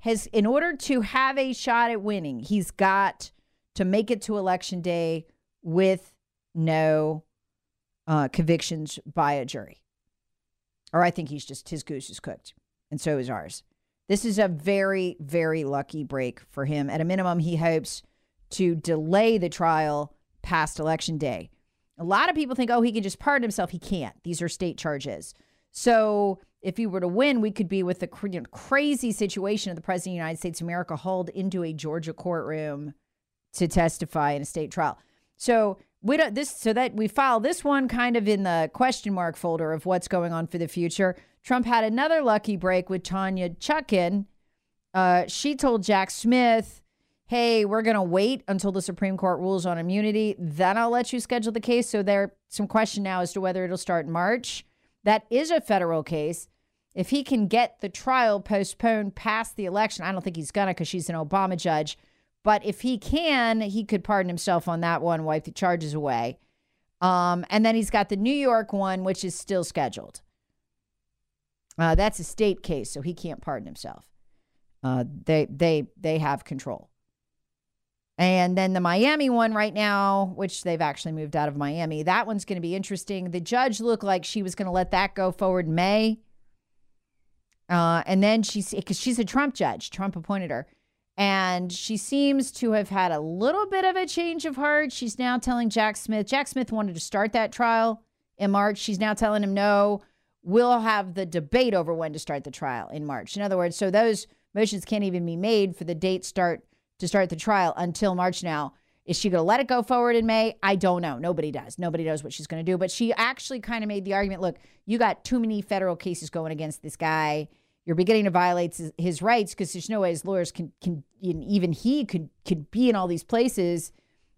has, in order to have a shot at winning, he's got to make it to election day with no uh, convictions by a jury. Or I think he's just, his goose is cooked. And so is ours. This is a very, very lucky break for him. At a minimum, he hopes to delay the trial past election day. A lot of people think, oh, he can just pardon himself. He can't. These are state charges. So if he were to win, we could be with the crazy situation of the president of the United States of America hauled into a Georgia courtroom to testify in a state trial. So we don't this so that we file this one kind of in the question mark folder of what's going on for the future. Trump had another lucky break with Tanya Chutkan. Uh, she told Jack Smith hey, we're going to wait until the Supreme Court rules on immunity, then I'll let you schedule the case. So there's some question now as to whether it'll start in March. That is a federal case. If he can get the trial postponed past the election, I don't think he's going to because she's an Obama judge. But if he can, he could pardon himself on that one, wipe the charges away. Um, and then he's got the New York one, which is still scheduled. Uh, that's a state case, so he can't pardon himself. Uh, they they they have control. And then the Miami one right now, which they've actually moved out of Miami, that one's going to be interesting. The judge looked like she was going to let that go forward May. Uh, and then she's, because she's a Trump judge, Trump appointed her. And she seems to have had a little bit of a change of heart. She's now telling Jack Smith, Jack Smith wanted to start that trial in March. She's now telling him, no, we'll have the debate over when to start the trial in March. In other words, so those motions can't even be made for the date start to start the trial until March now. Is she going to let it go forward in May? I don't know. Nobody does. Nobody knows what she's going to do. But she actually kind of made the argument look, you got too many federal cases going against this guy. You're beginning to violate his, his rights because there's no way his lawyers can, can even he could, could be in all these places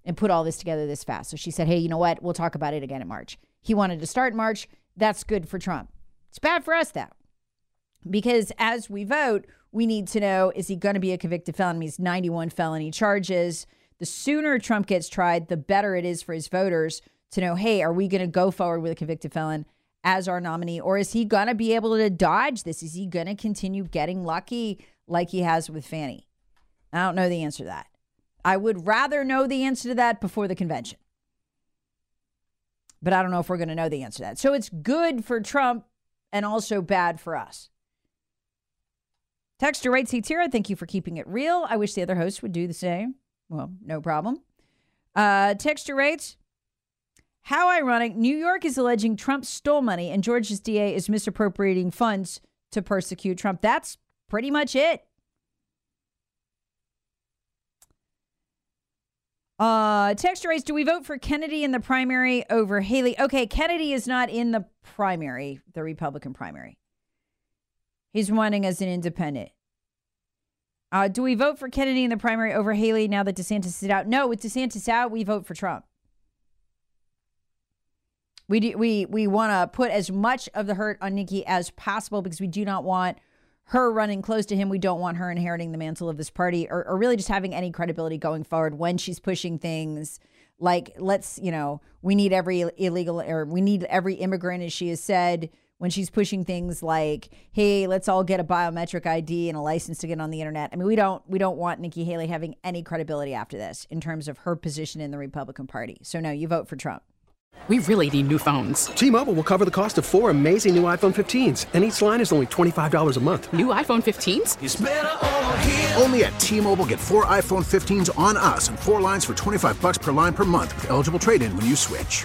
and put all this together this fast. So she said, hey, you know what? We'll talk about it again in March. He wanted to start in March. That's good for Trump. It's bad for us, though, because as we vote, we need to know is he going to be a convicted felon? He's 91 felony charges. The sooner Trump gets tried, the better it is for his voters to know hey, are we going to go forward with a convicted felon as our nominee? Or is he going to be able to dodge this? Is he going to continue getting lucky like he has with Fani? I don't know the answer to that. I would rather know the answer to that before the convention. But I don't know if we're going to know the answer to that. So it's good for Trump and also bad for us. Texture Right Seats here. Thank you for keeping it real. I wish the other hosts would do the same. Well, no problem. Uh, texture rates. How ironic. New York is alleging Trump stole money and Georgia's DA is misappropriating funds to persecute Trump. That's pretty much it. Uh, texture rates. Do we vote for Kennedy in the primary over Haley? Okay, Kennedy is not in the primary, the Republican primary. He's running as an independent. Uh, do we vote for Kennedy in the primary over Haley now that DeSantis is out? No, with DeSantis out, we vote for Trump. We do, we we want to put as much of the hurt on Nikki as possible because we do not want her running close to him. We don't want her inheriting the mantle of this party or, or really just having any credibility going forward when she's pushing things like let's you know we need every illegal or we need every immigrant as she has said when she's pushing things like, "Hey, let's all get a biometric ID and a license to get on the internet." I mean, we don't we don't want Nikki Haley having any credibility after this in terms of her position in the Republican Party. So no, you vote for Trump. We really need new phones. T-Mobile will cover the cost of four amazing new iPhone 15s, and each line is only $25 a month. New iPhone 15s? Only at T-Mobile get four iPhone 15s on us and four lines for 25 bucks per line per month with eligible trade-in when you switch.